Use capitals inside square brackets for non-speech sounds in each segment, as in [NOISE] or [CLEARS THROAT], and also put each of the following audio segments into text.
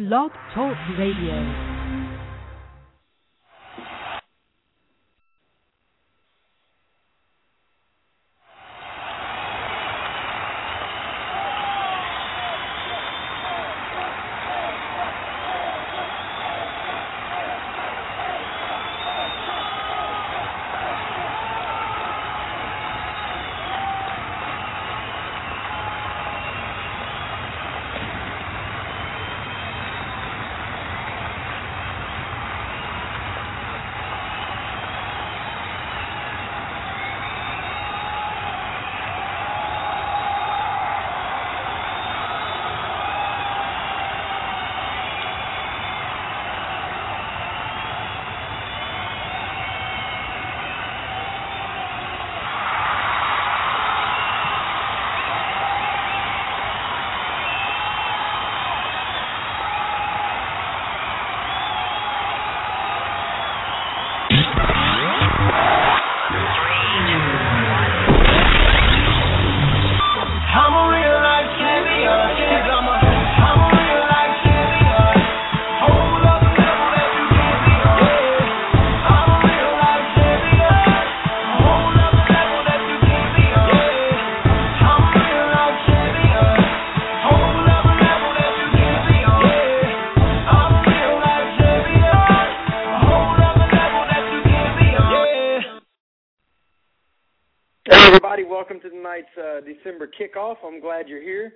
Blog Talk Radio. December kickoff. I'm glad you're here.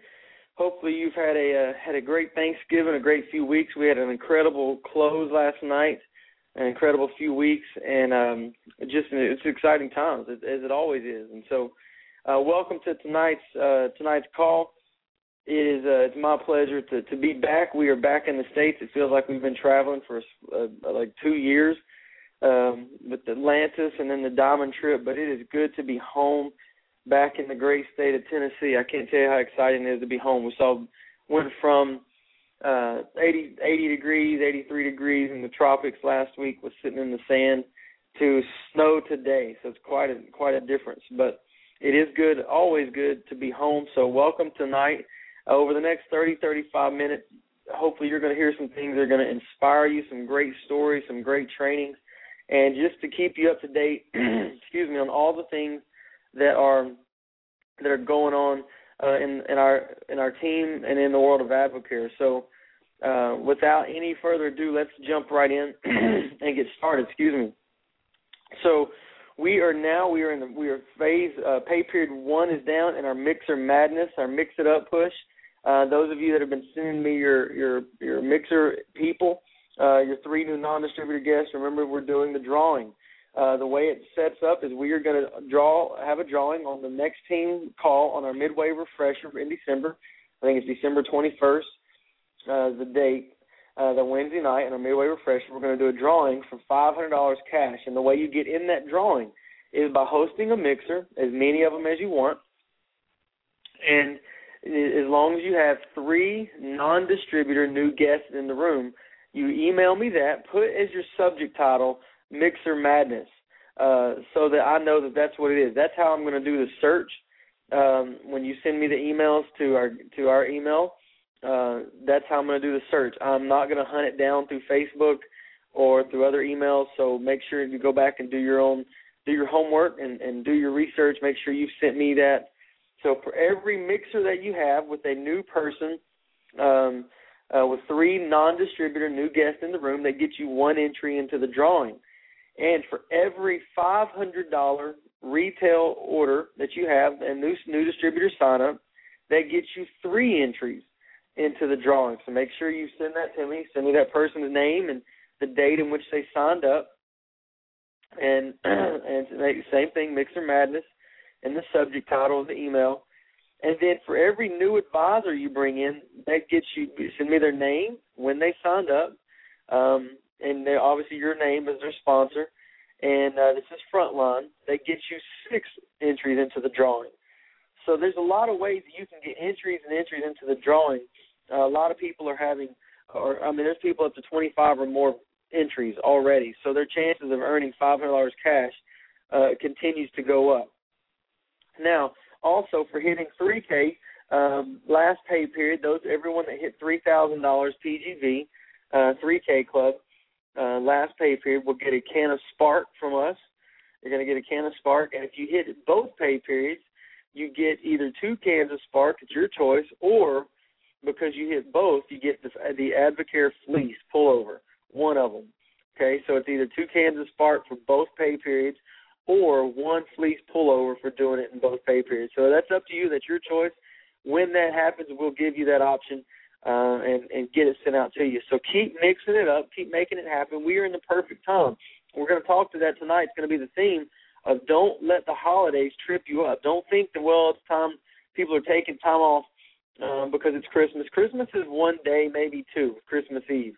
Hopefully, you've had a uh, had a great Thanksgiving, a great few weeks. We had an incredible close last night, an incredible few weeks, and um, just it's exciting times as, as it always is. And so, uh, welcome to tonight's uh, tonight's call. It is uh, it's my pleasure to to be back. We are back in the states. It feels like we've been traveling for uh, like two years um, with Atlantis and then the Diamond trip, but it is good to be home back in the great state of Tennessee. I can't tell you how exciting it is to be home. We saw went from uh 80 80 degrees, 83 degrees in the tropics last week was sitting in the sand to snow today. So it's quite a quite a difference, but it is good, always good to be home. So welcome tonight. Over the next 30 35 minutes, hopefully you're going to hear some things that are going to inspire you, some great stories, some great trainings, and just to keep you up to date, [CLEARS THROAT] excuse me, on all the things that are that are going on uh, in in our in our team and in the world of Advocare. So, uh, without any further ado, let's jump right in [CLEARS THROAT] and get started. Excuse me. So, we are now we are in the we are phase uh, pay period one is down and our mixer madness, our mix it up push. Uh, those of you that have been sending me your your your mixer people, uh, your three new non-distributor guests, remember we're doing the drawing. Uh, the way it sets up is we are going to draw, have a drawing on the next team call on our midway refresher in December. I think it's December 21st, uh, the date, uh, the Wednesday night, on our midway refresher. We're going to do a drawing for $500 cash, and the way you get in that drawing is by hosting a mixer, as many of them as you want, and as long as you have three non-distributor new guests in the room, you email me that. Put as your subject title Mixer Madness, uh, so that I know that that's what it is. That's how I'm going to do the search. Um, when you send me the emails to our to our email, uh, that's how I'm going to do the search. I'm not going to hunt it down through Facebook or through other emails. So make sure you go back and do your own do your homework and, and do your research. Make sure you've sent me that. So for every mixer that you have with a new person, um, uh, with three non-distributor new guests in the room, they get you one entry into the drawing. And for every $500 retail order that you have and new new distributor sign up, that gets you three entries into the drawing. So make sure you send that to me. Send me that person's name and the date in which they signed up. And [CLEARS THROAT] and same thing, Mixer Madness, and the subject title of the email. And then for every new advisor you bring in, that gets you send me their name when they signed up, um, and obviously your name is their sponsor. And uh, this is Frontline. They get you six entries into the drawing. So there's a lot of ways that you can get entries and entries into the drawing. Uh, a lot of people are having, or I mean, there's people up to 25 or more entries already. So their chances of earning $500 cash uh, continues to go up. Now, also for hitting 3K, um, last pay period, those everyone that hit three thousand dollars PGV, uh, three K Club, uh, last pay period will get a can of Spark from us. You're going to get a can of Spark, and if you hit both pay periods, you get either two cans of Spark it's your choice, or because you hit both, you get the, the Advocare Fleece pullover, one of them. Okay, so it's either two cans of Spark for both pay periods, or one fleece pullover for doing it in both pay periods. So that's up to you. That's your choice. When that happens, we'll give you that option uh, and and get it sent out to you. So keep mixing it up, keep making it happen. We are in the perfect time. We're going to talk to that tonight. It's going to be the theme of don't let the holidays trip you up. Don't think that well it's time people are taking time off um, because it's Christmas. Christmas is one day, maybe two, Christmas Eve.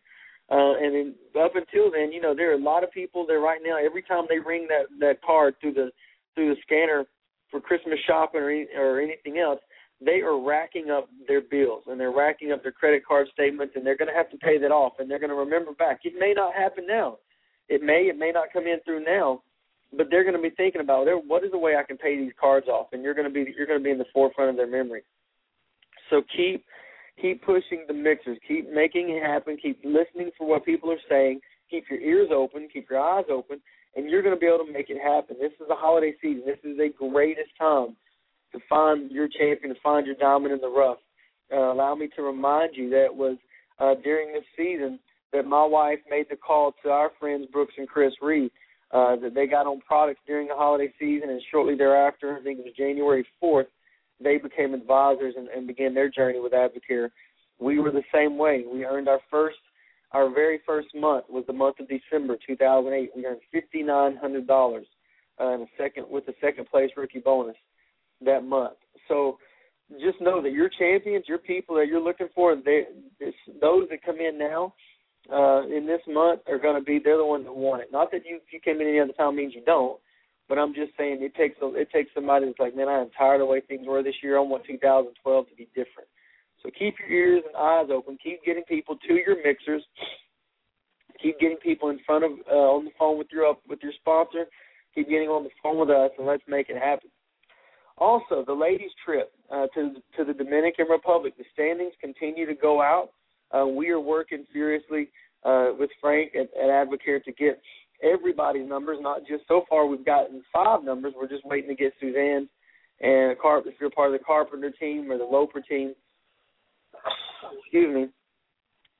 Uh, and then up until then, you know, there are a lot of people there right now. Every time they ring that that card through the through the scanner for Christmas shopping or or anything else, they are racking up their bills and they're racking up their credit card statements, and they're going to have to pay that off, and they're going to remember back. It may not happen now. It may, it may not come in through now, but they're going to be thinking about what is the way I can pay these cards off, and you're going to be you're going to be in the forefront of their memory. So keep keep pushing the mixers, keep making it happen, keep listening for what people are saying, keep your ears open, keep your eyes open, and you're going to be able to make it happen. This is the holiday season. This is the greatest time to find your champion, to find your diamond in the rough. Uh, allow me to remind you that was uh, during this season that my wife made the call to our friends Brooks and Chris Reed uh, that they got on products during the holiday season, and shortly thereafter, I think it was January 4th, they became advisors and, and began their journey with Advocare. We were the same way. We earned our first, our very first month was the month of December 2008. We earned fifty nine hundred dollars, uh, in a second with the second place rookie bonus that month. So just know that your champions, your people that you're looking for, they those that come in now uh, in this month are going to be they're the ones that want it. Not that you if you came in any other time means you don't, but I'm just saying it takes a, it takes somebody that's like, man, I am tired of the way things were this year. I want 2012 to be different. So keep your ears and eyes open. Keep getting people to your mixers. Keep getting people in front of uh, on the phone with your with your sponsor. Keep getting on the phone with us, and let's make it happen. Also, the ladies' trip uh, to to the Dominican Republic. The standings continue to go out. Uh, we are working furiously uh, with Frank at, at Advocare to get everybody's numbers, not just so far we've gotten five numbers. We're just waiting to get Suzanne's and Carp if you're part of the Carpenter team or the Loper team. Excuse me.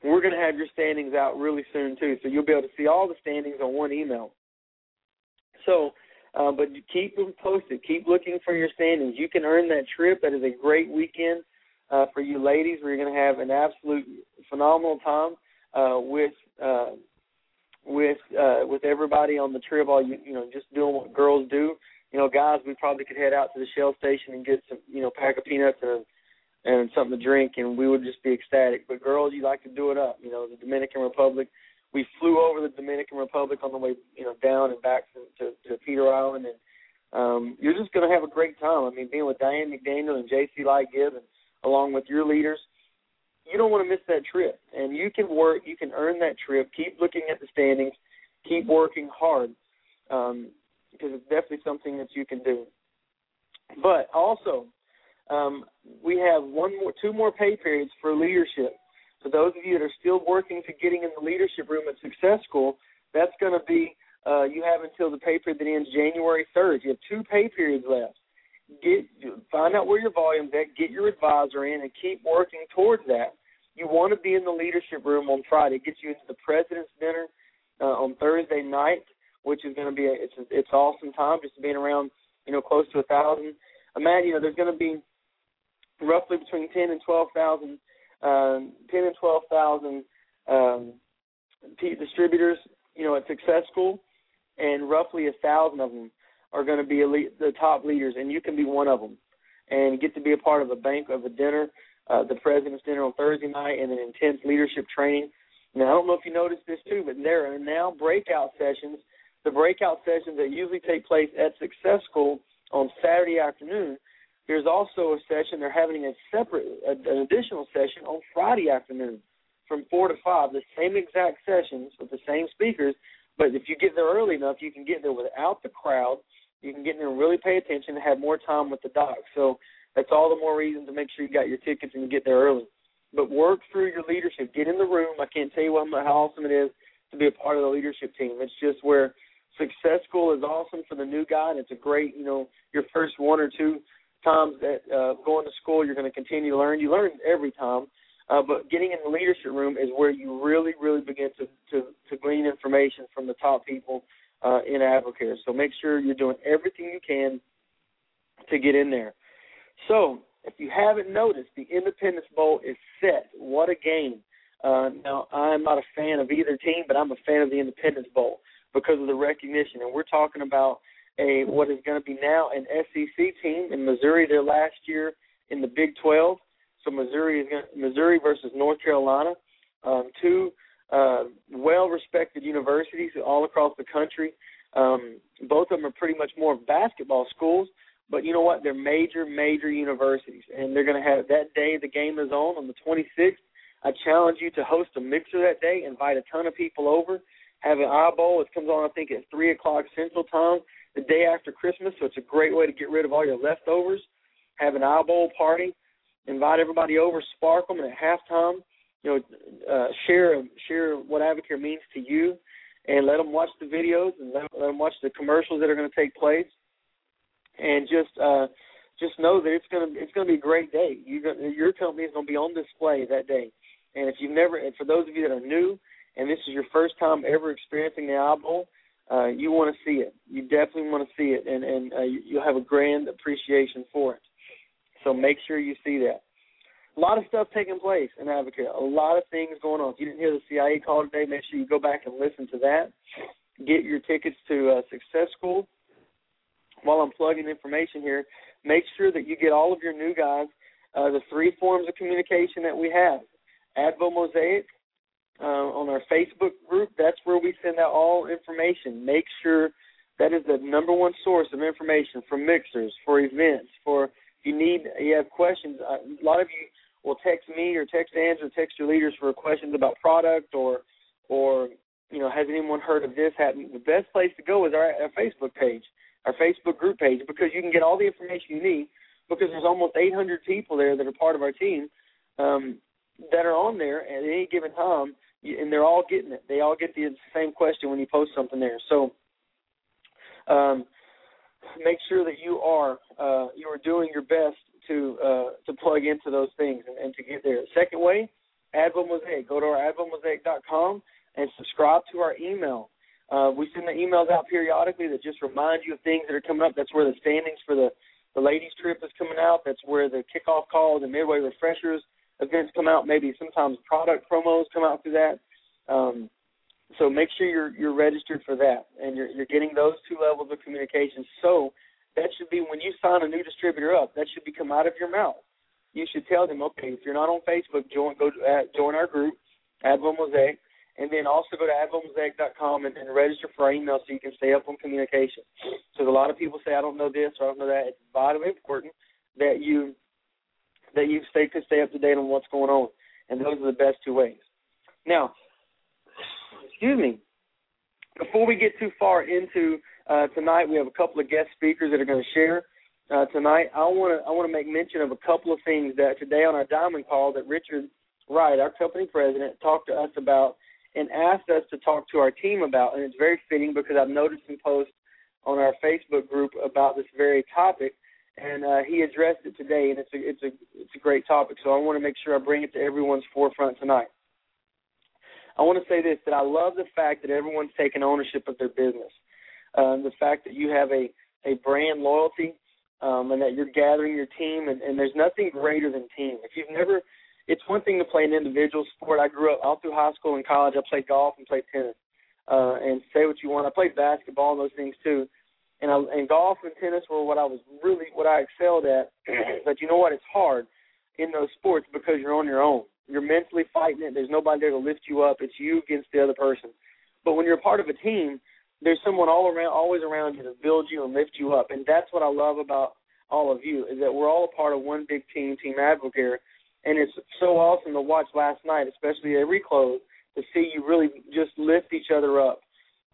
We're going to have your standings out really soon too, so you'll be able to see all the standings on one email. So, uh, but keep them posted. Keep looking for your standings. You can earn that trip. That is a great weekend uh, for you ladies. We're going to have an absolute phenomenal time uh, with uh, with uh, with everybody on the trip. All you you know, just doing what girls do. You know, guys, we probably could head out to the Shell station and get some you know pack of peanuts and and something to drink, and we would just be ecstatic. But girls, you like to do it up. You know, the Dominican Republic. We flew over the Dominican Republic on the way you know down and back to to, to Peter Island, and um, you're just going to have a great time. I mean, being with Diane McDaniel and J.C. Light Gibb, and along with your leaders you don't want to miss that trip. And you can work, you can earn that trip. Keep looking at the standings, keep working hard, um, because it's definitely something that you can do. But also, um, we have one more, two more pay periods for leadership. For those of you that are still working to getting in the leadership room at Success School, that's going to be uh, you have until the pay period that ends January 3rd. You have two pay periods left get find out where your volume's at, get your advisor in, and keep working towards that. You want to be in the leadership room on Friday. It gets you into the president's dinner uh, on Thursday night, which is going to be a, it's a, it's awesome time just being around you know close to a thousand. Imagine you know there's going to be roughly between ten and twelve thousand, um, ten and twelve thousand um, distributors you know at Success School, and roughly a thousand of them are going to be elite, the top leaders, and you can be one of them, and get to be a part of a bank of a dinner, uh, the president's dinner on Thursday night, and an intense leadership training. Now, I don't know if you noticed this too, but there are now breakout sessions. The breakout sessions that usually take place at Success School on Saturday afternoon. There's also a session. They're having a separate, an additional session on Friday afternoon from four to five. The same exact sessions with the same speakers, but if you get there early enough, you can get there without the crowd. You can get in there and really pay attention and have more time with the doc. So that's all the more reason to make sure you got your tickets and you get there early. But work through your leadership. Get in the room. I can't tell you what, how awesome it is to be a part of the leadership team. It's just where success school is awesome for the new guy, and it's a great, you know, your first one or two times that uh, going to school, you're going to continue to learn. You learn every time, uh, but getting in the leadership room is where you really, really begin to to, to glean information from the top people uh, in Advocare. So make sure you're doing everything you can to get in there. So if you haven't noticed, the Independence Bowl is set. What a game! Uh, now I'm not a fan of either team, but I'm a fan of the Independence Bowl because of the recognition, and we're talking about a what is going to be now an SEC team in Missouri. Their last year in the Big 12, so Missouri is going Missouri versus North Carolina, um, two uh, well-respected universities all across the country. Um, both of them are pretty much more basketball schools, but you know what? They're major, major universities, and they're going to have that day the game is on on the 26th. I challenge you to host a mixer that day, invite a ton of people over, have an I-Bowl. It comes on, I think, at three o'clock Central Time, the day after Christmas. So it's a great way to get rid of all your leftovers. Have an I-Bowl party, invite everybody over, spark them, and at halftime, you know, uh, share share what Advocare means to you, and let them watch the videos and let, let them watch the commercials that are going to take place and just uh, just know that it's gonna it's gonna be a great day. You your company is gonna be on display that day. And if you've never, and for those of you that are new, and this is your first time ever experiencing the I-Bowl, uh, you want to see it. You definitely want to see it, and and uh, you'll have a grand appreciation for it. So make sure you see that. A lot of stuff taking place in Advocare. A lot of things going on. If you didn't hear the CIA call today, make sure you go back and listen to that. Get your tickets to uh, Success School while I'm plugging information here, make sure that you get all of your new guys uh, the three forms of communication that we have. Advo Mosaic uh, on our Facebook group, that's where we send out all information. Make sure that is the number one source of information for mixers, for events, for if you need, you have questions. Uh, a lot of you will text me or text Andrew, text your leaders for questions about product or, or you know, has anyone heard of this happening? The best place to go is our, our Facebook page our Facebook group page because you can get all the information you need because there's almost 800 people there that are part of our team um, that are on there at any given time, and they're all getting it. They all get the same question when you post something there. So um, make sure that you are uh, you are doing your best to uh, to plug into those things and, and to get there. Second way, Advo Mosaic. Go to our advomosaic.com and subscribe to our email. Uh, we send the emails out periodically that just remind you of things that are coming up. That's where the standings for the the ladies trip is coming out. That's where the kickoff calls and midway refreshers events come out. Maybe sometimes product promos come out through that. Um, so make sure you're you're registered for that and you're you're getting those two levels of communication. So that should be when you sign a new distributor up. That should be come out of your mouth. You should tell them, okay, if you're not on Facebook, join go uh, join our group, Advo Mosaic and then also go to advomosaic.com and, and register for our email so you can stay up on communication. So a lot of people say I don't know this or I don't know that. It's vitally important that you that you stay to stay up to date on what's going on, and those are the best two ways. Now, excuse me. Before we get too far into uh, tonight, we have a couple of guest speakers that are going to share uh, tonight. I want to I want to make mention of a couple of things that today on our diamond call that Richard Wright, our company president, talked to us about and asked us to talk to our team about. And it's very fitting because I've noticed some posts on our Facebook group about this very topic, and uh, he addressed it today, and it's a it's a it's a great topic. So I want to make sure I bring it to everyone's forefront tonight. I want to say this: that I love the fact that everyone's taking ownership of their business, um, the fact that you have a a brand loyalty, um, and that you're gathering your team, and, and there's nothing greater than team. If you've never it's one thing to play an individual sport. I grew up all through high school and college. I played golf and played tennis. Uh, and say what you want. I played basketball and those things too. And I, and golf and tennis were what I was really what I excelled at. [CLEARS THROAT] but you know what? It's hard in those sports because you're on your own. You're mentally fighting it. There's nobody there to lift you up. It's you against the other person. But when you're a part of a team, there's someone all around, always around you to build you and lift you up. And that's what I love about all of you is that we're all a part of one big team, Team Advocare, and it's so awesome to watch last night, especially every close, to see you really just lift each other up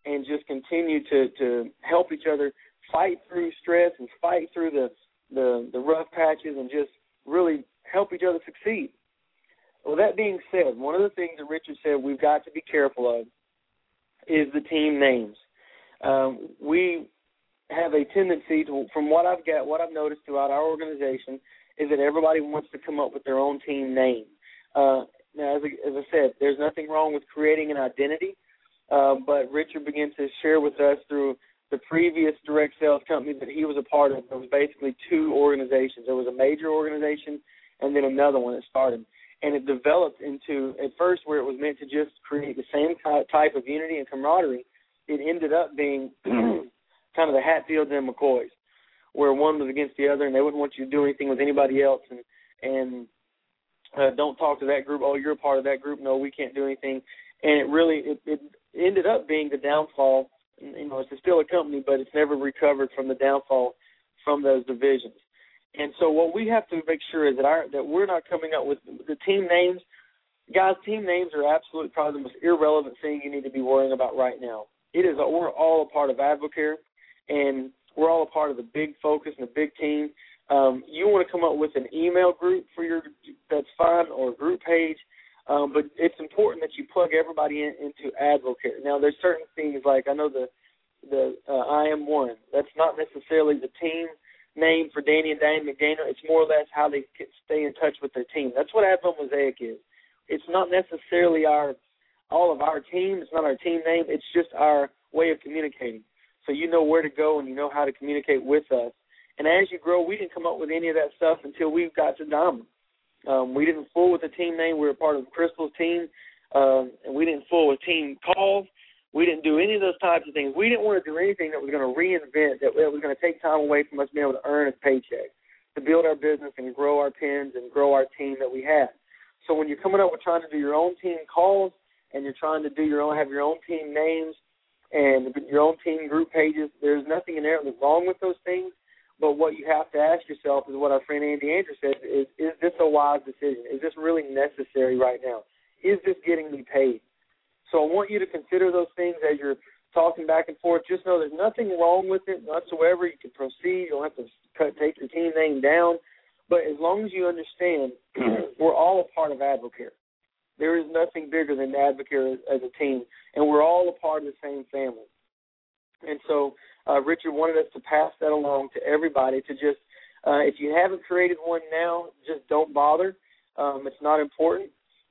and just continue to to help each other fight through stress and fight through the the the rough patches, and just really help each other succeed. Well, that being said, one of the things that Richard said we've got to be careful of is the team names. Um, we have a tendency to, from what I've got, what I've noticed throughout our organization, is that everybody wants to come up with their own team name. Uh, now, as as I said, there's nothing wrong with creating an identity, uh, but Richard began to share with us through the previous direct sales company that he was a part of. There was basically two organizations. There was a major organization and then another one that started. And it developed into, at first, where it was meant to just create the same type of unity and camaraderie, it ended up being [CLEARS THROAT] kind of the Hatfields and McCoys, where one was against the other, and they wouldn't want you to do anything with anybody else, and and uh, don't talk to that group. Oh, you're a part of that group. No, we can't do anything. And it really it, it ended up being the downfall. You know, it's still a company, but it's never recovered from the downfall from those divisions. And so what we have to make sure is that our that we're not coming up with the team names. Guys, team names are absolutely probably the most irrelevant thing you need to be worrying about right now. It is we're all a part of Advocare and we're all a part of the big focus and the big team. Um, you want to come up with an email group for your that's fine or a group page, um, but it's important that you plug everybody in, into Advocare. Now, there's certain things like I know the the uh, I am one. That's not necessarily the team name for Danny and Danny McDaniel. It's more or less how they stay in touch with their team. That's what Advocare Mosaic is. It's not necessarily our all of our team. It's not our team name. It's just our way of communicating so you know where to go and you know how to communicate with us. And as you grow, we didn't come up with any of that stuff until we got to Diamond. Um, we didn't fool with the team name. We were part of Crystal's team, um, and we didn't fool with team calls. We didn't do any of those types of things. We didn't want to do anything that was going to reinvent, that, that was going to take time away from us being able to earn a paycheck, to build our business and grow our pins and grow our team that we had. So when you're coming up with trying to do your own team calls and you're trying to do your own, have your own team names, and your own team group pages. There's nothing inherently wrong with those things, but what you have to ask yourself is what our friend Andy Andrews said: is is this a wise decision? Is this really necessary right now? Is this getting me paid? So I want you to consider those things as you're talking back and forth. Just know there's nothing wrong with it whatsoever. You can proceed. You don't have to cut, take your team name down. But as long as you understand, [CLEARS THROAT] we're all a part of Advocare. There is nothing bigger than Advocare as, as a team, and we're all a part of the same family. And so uh, Richard wanted us to pass that along to everybody to just, uh, if you haven't created one now, just don't bother. Um, it's not important.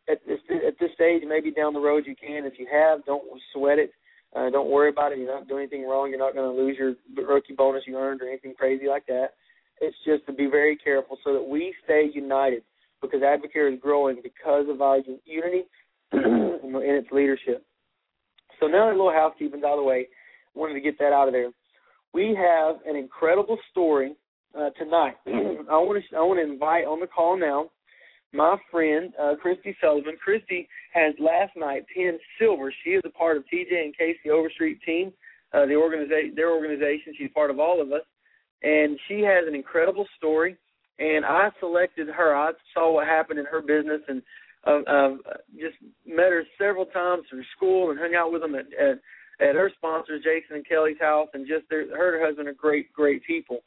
At this, at this stage, maybe down the road you can. If you have, don't sweat it. Uh, don't worry about it. You're not doing anything wrong. You're not going to lose your rookie bonus you earned or anything crazy like that. It's just to be very careful so that we stay united because Advocare is growing because of our unity [CLEARS THROAT] and its leadership. So now that little housekeeping out of the way. Wanted to get that out of there. We have an incredible story uh, tonight. [CLEARS THROAT] I want to I want to invite on the call now my friend uh, Christy Sullivan. Christy has last night pinned silver. She is a part of TJ and Casey Overstreet team, uh, the organization, their organization. She's part of all of us, and she has an incredible story and I selected her. I saw what happened in her business and uh, uh, just met her several times through school and hung out with them at, at at her sponsors, Jason and Kelly's house, and just their, her and her husband are great, great people.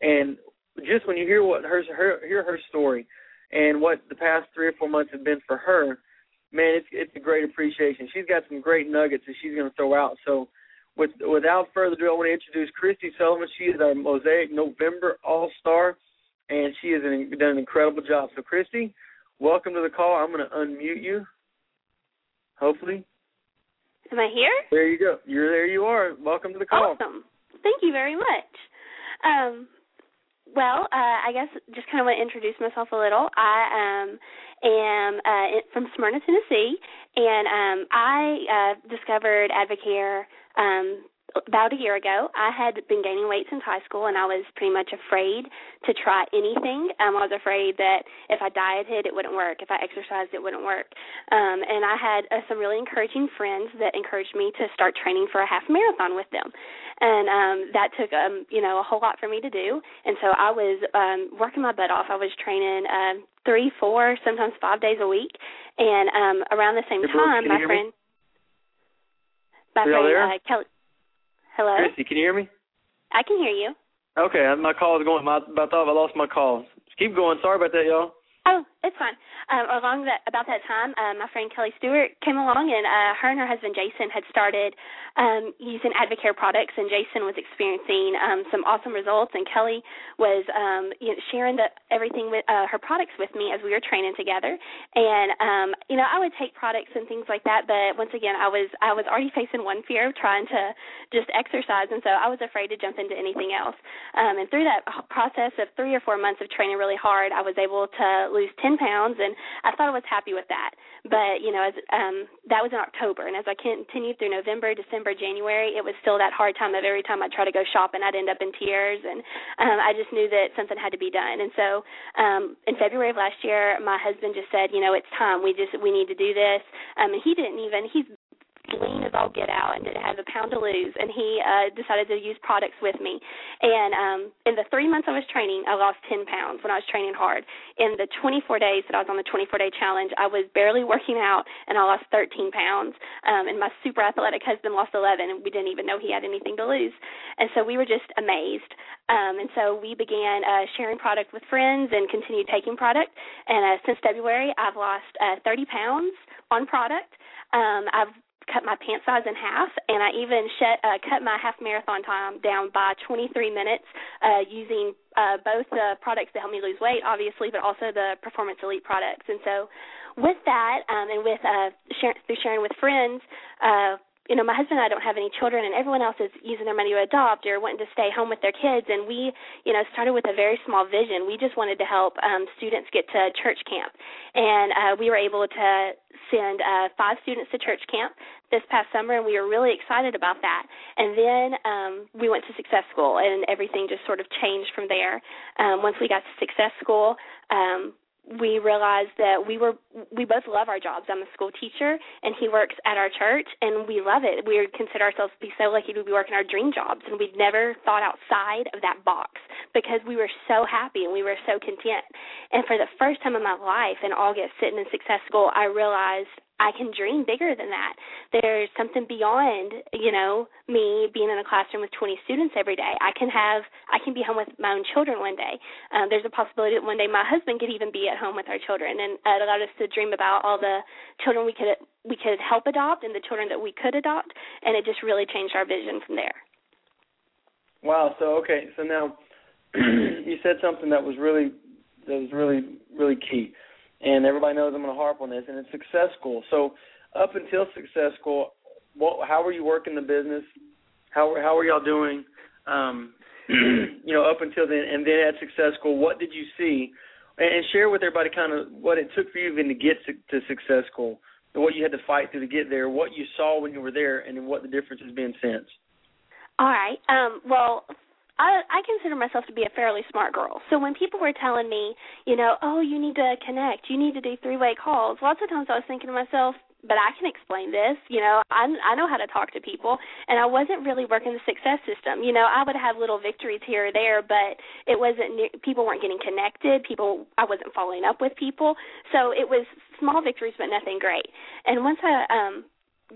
And just when you hear what her, her hear her story and what the past three or four months have been for her, man, it's it's a great appreciation. She's got some great nuggets that she's going to throw out. So, with without further ado, I want to introduce Christy Sullivan. She is our Mosaic November All Star and she has done an incredible job. So, Christy, welcome to the call. I'm going to unmute you. Hopefully. Am I here? There you go. You're there. You are. Welcome to the call. Awesome. Thank you very much. Um, well, uh, I guess just kind of want to introduce myself a little. I um, am uh, from Smyrna, Tennessee, and um, I uh, discovered Advocare um, about a year ago, I had been gaining weight since high school, and I was pretty much afraid to try anything. Um, I was afraid that if I dieted, it wouldn't work. If I exercised, it wouldn't work. Um, and I had uh, some really encouraging friends that encouraged me to start training for a half marathon with them, and um, that took um, you know a whole lot for me to do. And so I was um, working my butt off. I was training um, three, four, sometimes five days a week. And um, around the same time, my friend. My friend uh, Kelly, Hello? Christy, can you hear me? I can hear you. Okay, my call is going. My, I thought I lost my call. Just keep going. Sorry about that, y'all. Oh, it's fine. Um, along that about that time, uh, my friend Kelly Stewart came along, and uh, her and her husband Jason had started um, using Advocare products, and Jason was experiencing um, some awesome results, and Kelly was um, you know, sharing the, everything with uh, her products with me as we were training together. And um, you know, I would take products and things like that, but once again, I was I was already [LAUGHS] facing one fear of trying to just exercise, and so I was afraid to jump into anything else. Um, and through that process of three or four months of training really hard, I was able to lose 10 pounds, and I thought I was happy with that. But you know, as um, that was in October, and as I continued through November, December, January, it was still that hard time of every time I try to go shopping, I'd end up in tears, and um, I just knew that something had to be done. And so, um, in February of last year, my husband just said, you know, it's time. We just we need to do this. Um, and he didn't even he's lean as all get out and has a pound to lose. And he uh decided to use products with me. And um in the three months i was training i lost ten pounds when i was training hard. In the twenty four days that i was on the twenty four day challenge i was barely working out and i lost thirteen pounds. Um and my super athletic husband lost eleven and we didn't even know he had anything to lose. And so we were just amazed. Um and so we began uh sharing product with friends and continued taking product. And uh since february i've lost uh thirty pounds on product. Um I've cut my pant size in half, and I even shed, uh, cut my half marathon time down by 23 minutes uh, using uh, both the products that help me lose weight, obviously, but also the Performance Elite products. And so, with that, um, and with uh, share, through sharing with friends, uh, you know, my husband and I don't have any children, and everyone else is using their money to adopt or wanting to stay home with their kids. And we, you know, started with a very small vision. We just wanted to help um, students get to church camp, and uh, we were able to send uh, five students to church camp this past summer, and we were really excited about that. And then um, we went to Success School, and everything just sort of changed from there. Um, once we got to Success School, um, we realized that we were we both love our jobs. I'm a school teacher and he works at our church and we love it. We consider ourselves to be so lucky to be working our dream jobs and we'd never thought outside of that box because we were so happy and we were so content. And for the first time in my life in August sitting in success school I realized I can dream bigger than that. There's something beyond, you know, me being in a classroom with 20 students every day. I can have, I can be home with my own children one day. Um, there's a possibility that one day my husband could even be at home with our children, and it allowed us to dream about all the children we could we could help adopt and the children that we could adopt, and it just really changed our vision from there. Wow. So okay. So now [CLEARS THROAT] you said something that was really that was really really key and everybody knows I'm going to harp on this. And it's Success School. So up until Success School, what, how were you working the business? How how were y'all doing? Um, [CLEARS THROAT] you know, up until then, and then at Success School, what did you see? And, and share with everybody kind of what it took for you even to get to, to Success School, and what you had to fight through to get there, what you saw when you were there, and then what the difference has been since. All right. Um, well, I, I consider myself to be a fairly smart girl. So when people were telling me, you know, oh, you need to connect, you need to do three-way calls, lots of times I was thinking to myself, but I can explain this. You know, I I know how to talk to people, and I wasn't really working the success system. You know, I would have little victories here or there, but it wasn't. People weren't getting connected. People, I wasn't following up with people. So it was small victories, but nothing great. And once I um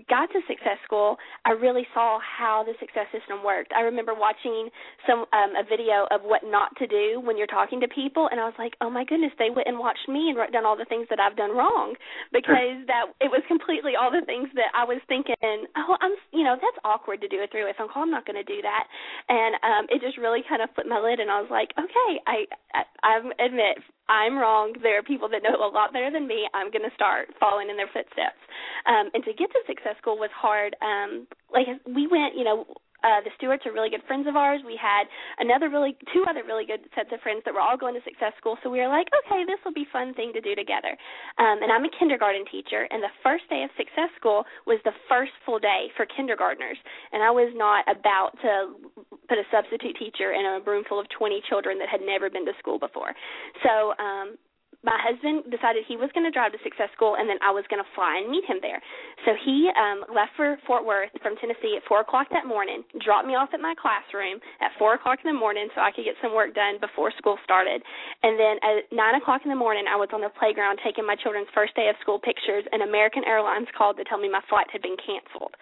got to success school i really saw how the success system worked. I remember watching some um a video of what not to do when you're talking to people and i was like oh my goodness they went and watched me and done all the things that i've done wrong because that it was completely all the things that i was thinking oh i'm you know that's awkward to do a three way phone call. I'm not going to do that. And um it just really kind of flipped my lid and i was like okay i i, I admit I'm wrong. There are people that know a lot better than me. I'm going to start following in their footsteps. Um, and to get to Success School was hard. Um, like we went, you know, uh, the Stewarts are really good friends of ours. We had another really, two other really good sets of friends that were all going to Success School. So we were like, okay, this will be fun thing to do together. Um, and I'm a kindergarten teacher, and the first day of Success School was the first full day for kindergartners. And I was not about to put a substitute teacher in a room full of 20 children that had never been to school before. So um, my husband decided he was going to drive to Success School, and then I was going to fly and meet him there. So he um, left for Fort Worth from Tennessee at four o'clock that morning, dropped me off at my classroom at four o'clock in the morning so I could get some work done before school started. And then at nine o'clock in the morning, I was on the playground taking my children's first day of school pictures, and American Airlines called to tell me my flight had been canceled.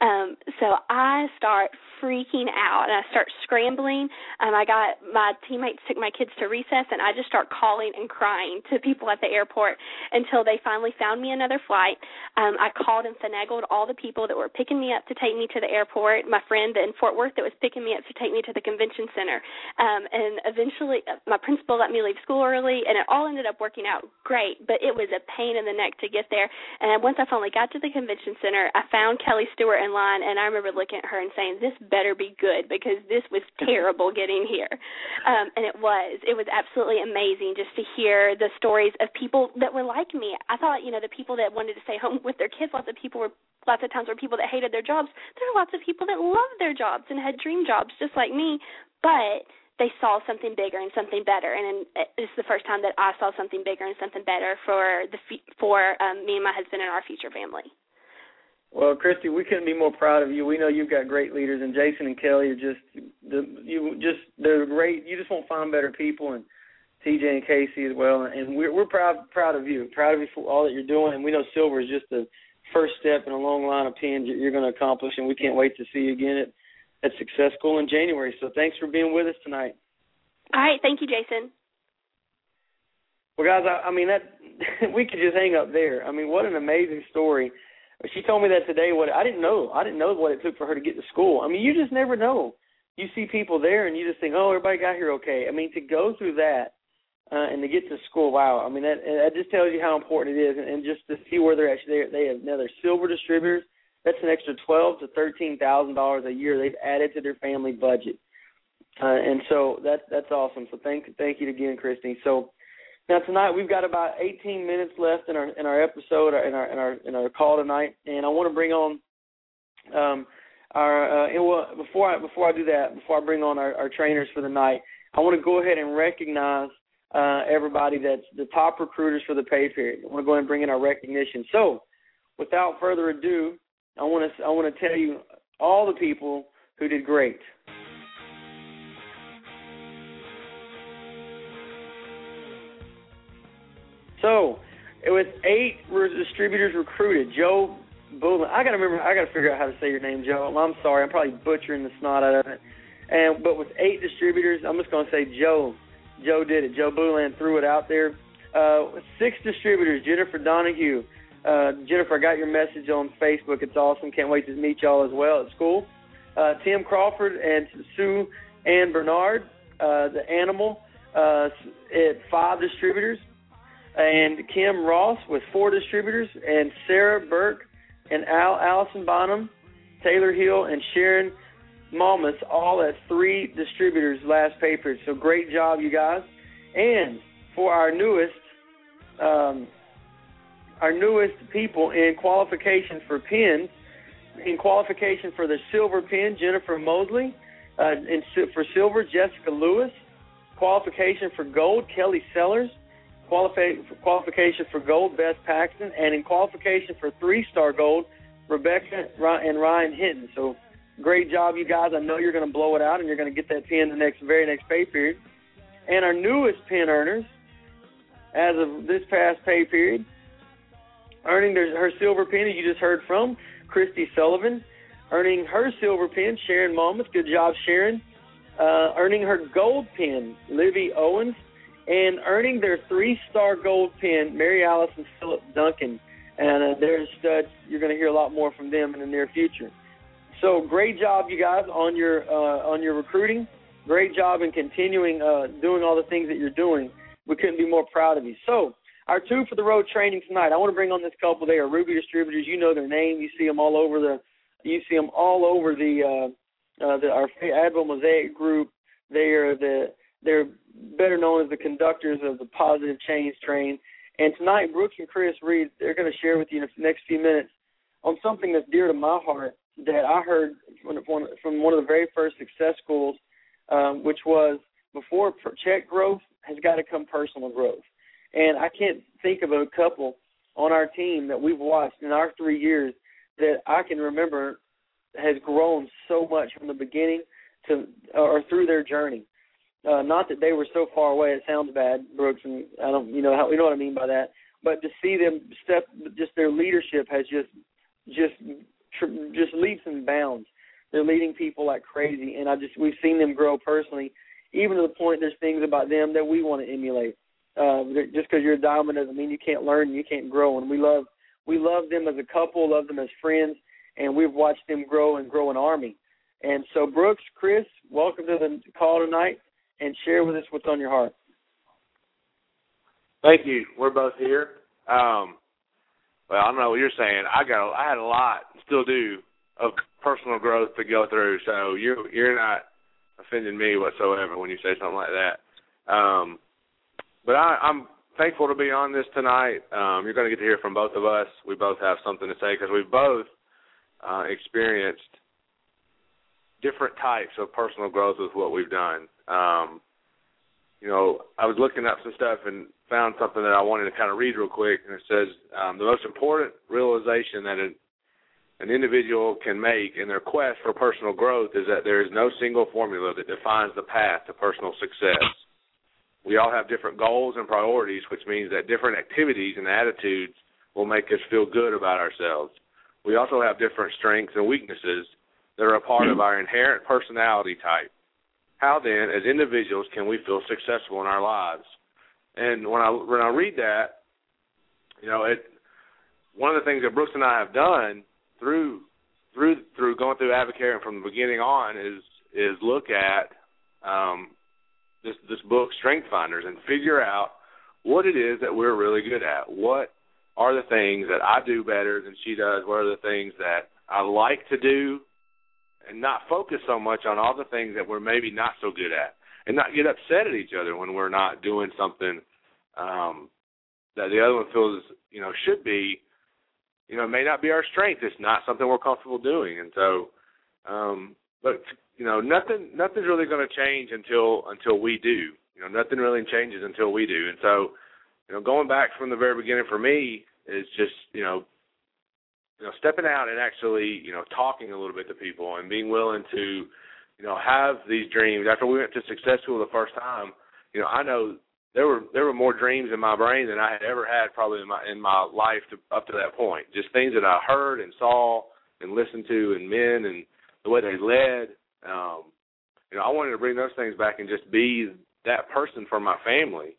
Um, so I start freaking out and I start scrambling. Um, I got my teammates took my kids to recess, and I just start calling and crying to people at the airport until they finally found me another flight. Um, I called and finagled all the people that were picking me up to take me to the airport. My friend in Fort Worth that was picking me up to take me to the convention center, um, and eventually uh, my principal let me leave school early, and it all ended up working out great. But it was a pain in the neck to get there. And once I finally got to the convention center, I found Kelly Stewart in line, and I remember looking at her and saying, "This better be good because this was [LAUGHS] terrible getting here. Um, and it was. It was absolutely amazing just to hear the stories of people that were like me. I thought, you know, the people that wanted to stay home [LAUGHS] with their kids, lots of people were lots of times were people that hated their jobs. There are lots of people that loved their jobs and had dream jobs just like me, but they saw something bigger and something better and it's the first time that I saw something bigger and something better for the for um me and my husband and our future family. Well, Christy, we couldn't be more proud of you. We know you've got great leaders, and Jason and Kelly are just the you just they're great. You just won't find better people, and TJ and Casey as well. And we're we're proud proud of you, proud of you for all that you're doing. And we know silver is just the first step in a long line of pins you're going to accomplish, and we can't wait to see you again at at Success School in January. So thanks for being with us tonight. All right, thank you, Jason. Well, guys, I, I mean that [LAUGHS] we could just hang up there. I mean, what an amazing story she told me that today. What I didn't know, I didn't know what it took for her to get to school. I mean, you just never know. You see people there, and you just think, oh, everybody got here okay. I mean, to go through that uh, and to get to school, wow. I mean, that that just tells you how important it is, and, and just to see where they're actually they have now they're silver distributors. That's an extra twelve to thirteen thousand dollars a year they've added to their family budget, uh, and so that's that's awesome. So thank thank you again, Christy. So now tonight we've got about 18 minutes left in our in our episode in our in our in our call tonight, and I want to bring on um, our uh, and well, before I before I do that, before I bring on our, our trainers for the night, I want to go ahead and recognize uh, everybody that's the top recruiters for the pay period. I want to go ahead and bring in our recognition. So, without further ado, I want to I want to tell you all the people who did great. So, it was eight distributors recruited. Joe Bullen. I gotta remember. I gotta figure out how to say your name, Joe. I'm sorry. I'm probably butchering the snot out of it. And but with eight distributors, I'm just gonna say Joe. Joe did it. Joe Boulan threw it out there. Uh, six distributors. Jennifer Donahue. Uh, Jennifer, I got your message on Facebook. It's awesome. Can't wait to meet y'all as well at school. Uh, Tim Crawford and Sue Ann Bernard, uh, the animal, uh, at five distributors and Kim Ross with four distributors, and Sarah Burke and Al Allison Bonham, Taylor Hill, and Sharon Malmus all at three distributors last paper. So great job, you guys. And for our newest, um, our newest people in qualification for pins, in qualification for the silver pin, Jennifer Mosley. Uh, in, for silver, Jessica Lewis. Qualification for gold, Kelly Sellers qualification for gold, Beth Paxton, and in qualification for three-star gold, Rebecca and Ryan Hinton. So great job, you guys. I know you're going to blow it out, and you're going to get that pin the next very next pay period. And our newest pin earners, as of this past pay period, earning their, her silver pin, you just heard from, Christy Sullivan. Earning her silver pin, Sharon Monmouth. Good job, Sharon. Uh, earning her gold pin, Livy Owens and earning their three-star gold pin, Mary Alice and Philip Duncan. And uh, they're studs. You're going to hear a lot more from them in the near future. So great job, you guys, on your uh, on your recruiting. Great job in continuing uh, doing all the things that you're doing. We couldn't be more proud of you. So our two for the road training tonight. I want to bring on this couple. They are Ruby distributors. You know their name. You see them all over the. You see them all over the. Uh, uh, the our Advo Mosaic group. They are the. They're better known as the conductors of the Positive Change Train. And tonight, Brooks and Chris Reed, they're going to share with you in the next few minutes on something that's dear to my heart that I heard from one of the very first success schools, um, which was before check growth has got to come personal growth. And I can't think of a couple on our team that we've watched in our three years that I can remember has grown so much from the beginning to or through their journey. Uh, not that they were so far away. It sounds bad, Brooks, and I don't, you know, how, you know what I mean by that. But to see them step, just their leadership has just, just, just leaps and bounds. They're leading people like crazy, and I just we've seen them grow personally, even to the point there's things about them that we want to emulate. Uh, just because you're a diamond doesn't mean you can't learn and you can't grow. And we love we love them as a couple, love them as friends, and we've watched them grow and grow an army. And so, Brooks, Chris, welcome to the call tonight, and share with us what's on your heart. Thank you. We're both here. Um, well, I don't know what you're saying. I got, I had a lot, still do, of personal growth to go through. So you're, you're not offending me whatsoever when you say something like that. Um, but I, I'm thankful to be on this tonight. Um, you're going to get to hear from both of us. We both have something to say because we've both uh, experienced different types of personal growth with what we've done. Um, you know, I was looking up some stuff and found something that I wanted to kind of read real quick, and it says um, the most important realization that an, an individual can make in their quest for personal growth is that there is no single formula that defines the path to personal success. We all have different goals and priorities, which means that different activities and attitudes will make us feel good about ourselves. We also have different strengths and weaknesses that are a part of our inherent personality type. How then, as individuals, can we feel successful in our lives? And when I when I read that, you know, it one of the things that Brooks and I have done through through through going through Advocare from the beginning on is is look at um, this this book Strength Finders and figure out what it is that we're really good at. What are the things that I do better than she does? What are the things that I like to do and not focus so much on all the things that we're maybe not so good at and not get upset at each other when we're not doing something um that the other one feels you know should be you know may not be our strength. It's not something we're comfortable doing. And so um but you know nothing nothing's really going to change until until we do. You know nothing really changes until we do. And so you know going back from the very beginning for me is just you know you know, stepping out and actually, you know, talking a little bit to people and being willing to, you know, have these dreams. After we went to success school the first time, you know, I know there were there were more dreams in my brain than I had ever had probably in my in my life to, up to that point. Just things that I heard and saw and listened to and men and the way they led. Um, you know, I wanted to bring those things back and just be that person for my family.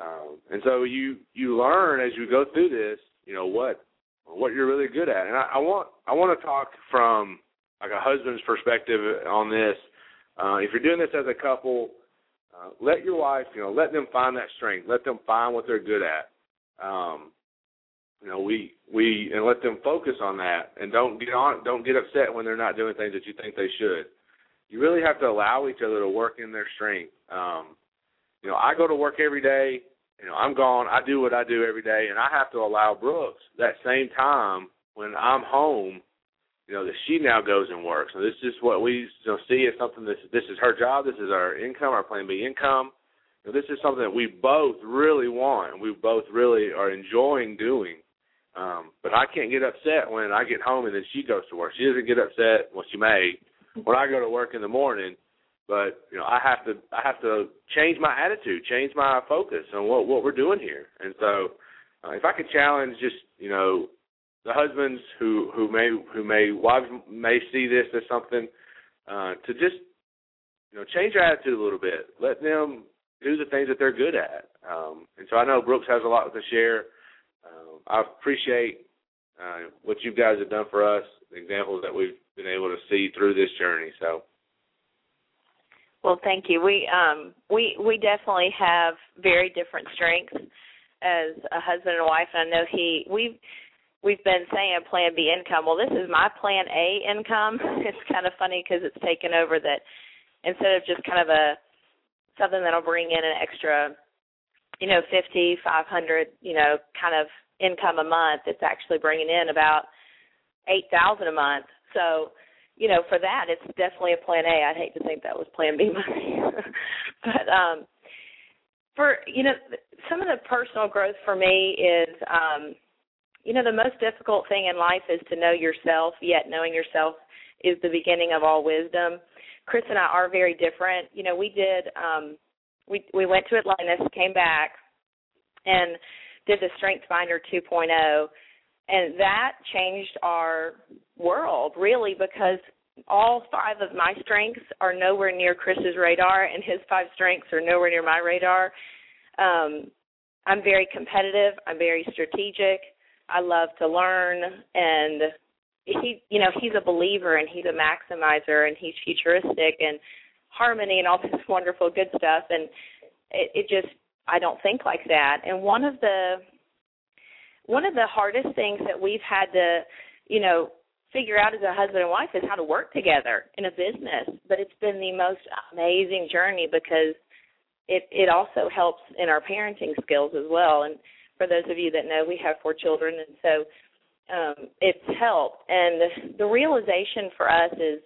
Um, and so you you learn as you go through this, you know, what what you're really good at. And I, I want I want to talk from like a husband's perspective on this. Uh, if you're doing this as a couple, uh, let your wife, you know, let them find that strength. Let them find what they're good at. Um, you know, we we and let them focus on that, and don't get on, don't get upset when they're not doing things that you think they should. You really have to allow each other to work in their strength. Um, you know, I go to work every day you know, I'm gone. I do what I do every day, and I have to allow Brooks that same time when I'm home. You know that she now goes and works. So this is what we you know, see as something that this is her job. This is our income, our Plan B income. You know, this is something that we both really want, and we both really are enjoying doing. Um, but I can't get upset when I get home and then she goes to work. She doesn't get upset. Well, she may when I go to work in the morning but you know I have to I have to change my attitude, change my focus on what what we're doing here. And so, uh, if I could challenge just you know the husbands who who may who may wives may see this as something uh, to just you know change your attitude a little bit. Let them do the things that they're good at. Um, and so I know Brooks has a lot to share. Uh, I appreciate uh, what you guys have done for us, the examples that we've been able to see through this journey. So well, thank you. We um we we definitely have very different strengths as a husband and wife. And I know he we've we've been saying Plan B income. Well, this is my Plan A income. [LAUGHS] It's kind of funny because it's taken over that instead of just kind of a something that'll bring in an extra, you know, fifty, five hundred, you know, kind of income a month. It's actually bringing in about eight thousand a month. So you know, for that, it's definitely a plan A. I'd hate to think that was plan B [LAUGHS] money. but um for you know some of the personal growth for me is um you know the most difficult thing in life is to know yourself yet knowing yourself is the beginning of all wisdom chris and i are very different you know we did um we we went to atlantis came back and did the strength finder 2.0 and that changed our world really because all five of my strengths are nowhere near Chris's radar, and his five strengths are nowhere near my radar. Um, I'm very competitive. I'm very strategic. I love to learn, and he, you know, he's a believer and he's a maximizer and he's futuristic and harmony and all [LAUGHS] this wonderful good stuff. And it, it just, I don't think like that. And one of the, one of the hardest things that we've had to, you know, figure out as a husband and wife is how to work together in a business. But it's been the most amazing journey because it it also helps in our parenting skills as well. And for those of you that know, we have four children, and so um, it's helped. And the, realization for us is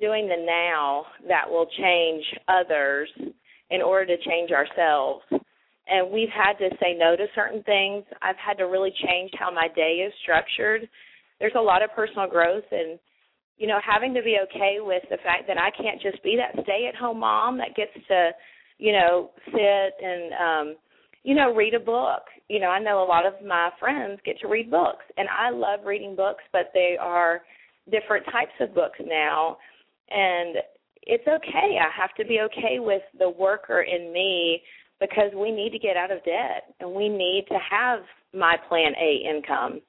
doing the now that will change others in order to change ourselves. And we've had to say no to certain things. I've had to really change how my day is structured there's a lot of personal growth and you know having to be okay with the fact that I can't just be that stay at home mom that gets to you know sit and um you know read a book you know I know a lot of my friends get to read books and I love reading books but they are different types of books now and it's okay I have to be okay with the worker in me because we need to get out of debt and we need to have my plan A income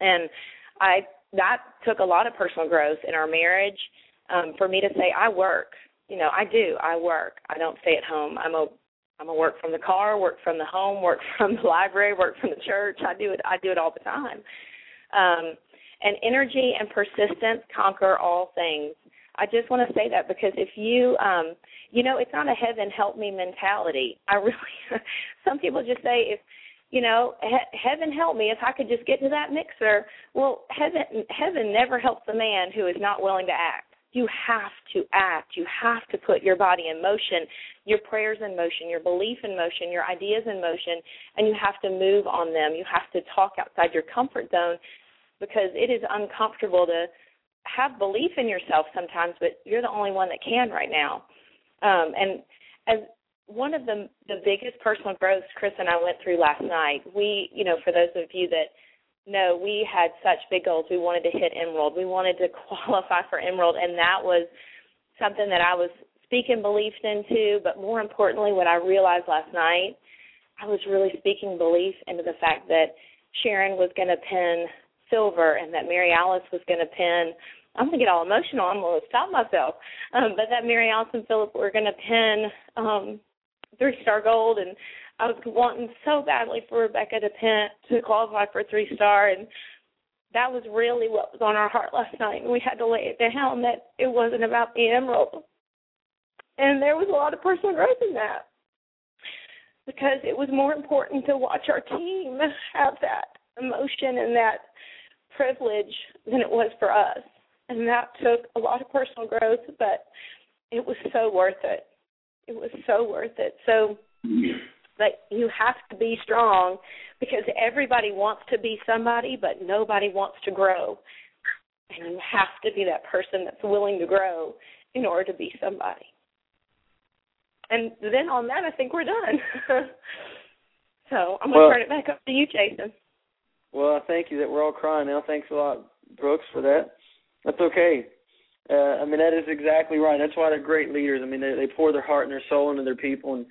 and I that took a lot of personal growth in our marriage um for me to say I work. You know, I do. I work. I don't stay at home. I'm a I'm gonna work from the car, work from the home, work [LAUGHS] from the library, work from the church. I do it I do it all the time. Um and energy and persistence conquer all things. I just want to say that because if you um you know, it's not a heaven help me mentality. I [LAUGHS] really some people just say if you know, he- heaven help me if I could just get to that mixer. Well, heaven heaven never helps a man who is not willing to act. You have to act. You have to put your body in motion, your prayers in motion, your belief in motion, your ideas in motion, and you have to move on them. You have to talk outside your comfort zone because it is uncomfortable to have belief in yourself sometimes, but you're the only one that can right now. Um, and as one of the the biggest personal growths Chris and I went through last night. We, you know, for those of you that know, we had such big goals. We wanted to hit Emerald. We wanted to [LAUGHS] qualify for Emerald, and that was something that I was speaking belief into. But more importantly, what I realized last night, I was really speaking belief into the fact that Sharon was going to pin silver, and that Mary Alice was going to pin I'm gonna get all emotional. I'm gonna stop myself. Um, but that Mary Alice and Philip were gonna pin um, three star gold and I was wanting so badly for Rebecca to pin to qualify for three star and that was really what was on our heart last night and we had to lay it down that it wasn't about the emerald. And there was a lot of personal growth in that. Because it was more important to watch our team have that emotion and that privilege than it was for us. And that took a lot of personal growth, but it was so worth it it was so worth it. So but you have to be strong because everybody wants to be somebody but nobody wants to grow. And you have to be that person that's willing to grow in order to be somebody. And then on that I think we're done. [LAUGHS] so I'm gonna Well- turn it back up to you, Jason. Well, I thank you that we're all crying now. Thanks a lot, Brooks, for that. That's okay. Uh, I mean, that is exactly right. That's why they're great leaders. I mean, they they pour their heart and their soul into their people, and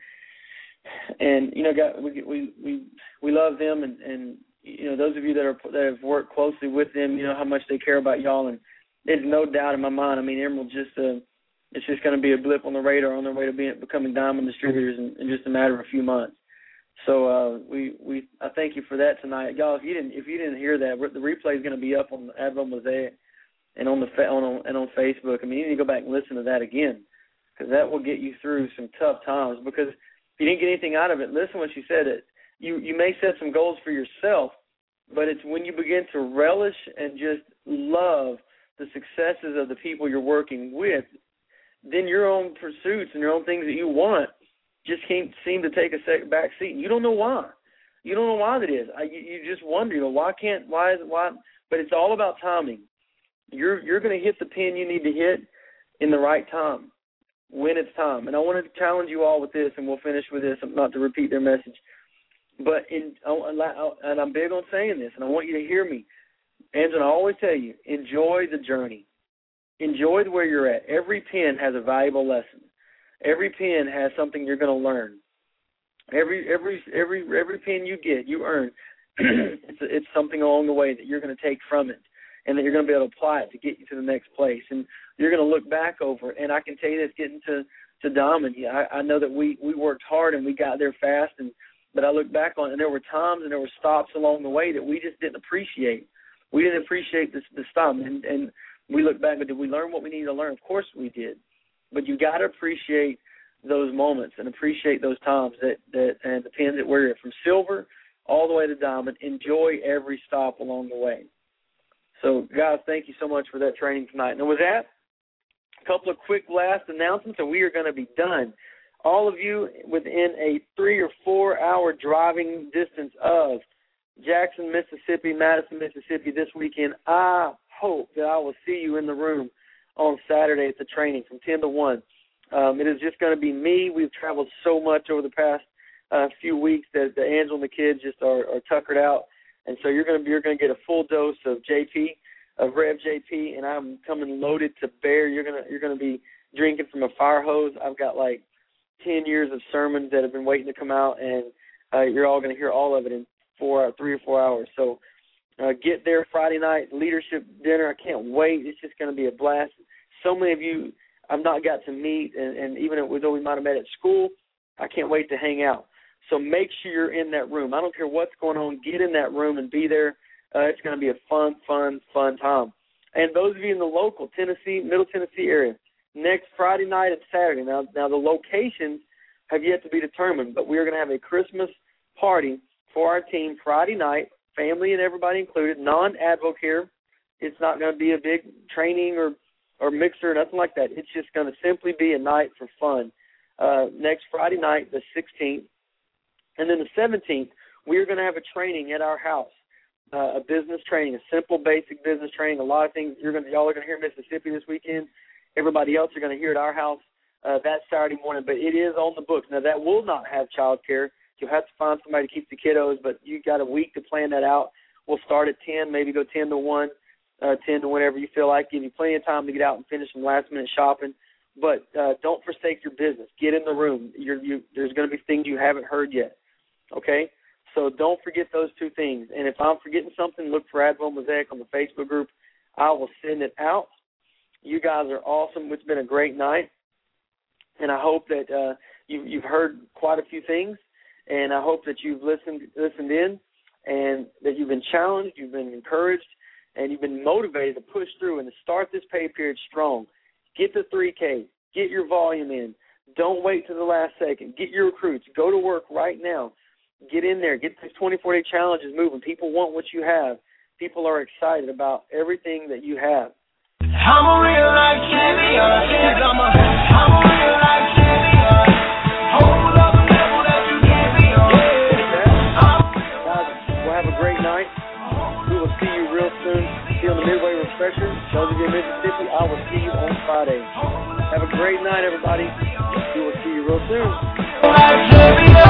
and you know, got we we we we love them, and and you know, those of you that are that have worked closely with them, you know how much they care about y'all, and there's no doubt in my mind. I mean, Emerald just uh, it's just going to be a blip on the radar on their way to being becoming diamond distributors in, in just a matter of a few months. So uh, we we I thank you for that tonight, y'all. If you didn't if you didn't hear that, the replay is going to be up on Advo Mosaic and on the on and on Facebook. I mean, you need to go back and listen to that again because that will get you through some tough times. Because if you didn't get anything out of it, listen what she said. It you you may set some goals for yourself, but it's when you begin to relish and just love the successes of the people you're working with, then your own pursuits and your own things that you want just can't seem to take a sec- back seat. You don't know why. You don't know why that is. I, you, you just wonder, you know, why can't why is it why? But it's all about timing. You're you're going to hit the pin you need to hit in the right time when it's time. And I want to challenge you all with this, and we'll finish with this. Not to repeat their message, but in and I'm big on saying this, and I want you to hear me. Angela, I always tell you, enjoy the journey. Enjoy where you're at. Every pin has a valuable lesson. Every pin has something you're going to learn. Every every every every pin you get, you earn. [CLEARS THROAT] it's it's something along the way that you're going to take from it, and that you're going to be able to apply it to get you to the next place. And you're going to look back over it. And I can tell you this, getting to to Diamond, yeah, I, I know that we we worked hard and we got there fast. And but I look back on it, and there were times and there were stops along the way that we just didn't appreciate. We didn't appreciate the the stop, and and we look back, but did we learn what we needed to learn? Of course we did. But you got to appreciate those moments and appreciate those times that that and the pins that we're from silver all the way to diamond. Enjoy every stop along the way. So, guys, thank you so much for that training tonight. And with that, couple of quick last announcements, and we are going to be done. All of you within a three or four hour driving distance of Jackson, Mississippi, Madison, Mississippi this weekend, I hope that I will see you in the room on Saturday at the training from 10 to 1. Um, it is just going to be me. We've traveled so much over the past uh, few weeks that the Angel and the kids just are, are tuckered out, and so you're going to be you're going to get a full dose of JP, of Rev JP, and I'm coming loaded to bear. You're gonna you're to be drinking from a fire hose. I've got like ten years of sermons that have been waiting to come out, and uh, you're all to hear all of it in four, three or four hours. So uh, get there Friday night leadership dinner. I can't wait. It's just to be a blast. So many of you I've not got to meet, and, and even though we might have met at school, I can't wait to hang out. So make sure you're in that room. I don't care what's going on. Get in that room and be there. Uh, it's going to be a fun, fun, fun time. And those of you in the local Tennessee, Middle Tennessee area, next Friday night and Saturday. Now, now the locations have yet to be determined, but we are going to have a Christmas party for our team Friday night, family and everybody included, non-advocare. It's not going to be a big training or or mixer, nothing like that. It's just going to simply be a night for fun. Uh, next Friday night, the 16th, and then the 17th, we are going to have a training at our house, uh, a business training, a simple, basic business training. A lot of things you're to, y'all are to hear in Mississippi this weekend. Everybody else are to hear at our house uh, that Saturday morning, but it is on the books. Now that will not have child care. You'll have to find somebody to keep the kiddos, but you got a week to plan that out. We'll start at 10, maybe go 10 to 1 uh, 10 to whenever you feel like. Give you plenty of time to get out and finish some last minute shopping. But uh, don't forsake your business. Get in the room. You're, you, there's going to be things you haven't heard yet. Okay? So don't forget those two things. And if I'm forgetting something, look for Advo Mosaic on the Facebook group. I will send it out. You guys are awesome. It's been a great night. And I hope that uh, you, you've heard quite a few things. And I hope that you've listened listened in and that you've been challenged, you've been encouraged, and you've been motivated to push through and to start this pay period strong, get the 3K, get your volume in. Don't wait to the last second. Get your recruits. Go to work right now. Get in there. Get these 24 day challenges moving. People want what you have. People are excited about everything that you have. I'm a real life champion. I'm a, I'm a real life champion. Hold up the level that you can't be on. Guys, we'll have a great night. We will see you real soon. See on the Midway Refresher. Those of you in Mississippi, I will see you on Friday. Have a great night, everybody. We will see you real soon. Nigeria,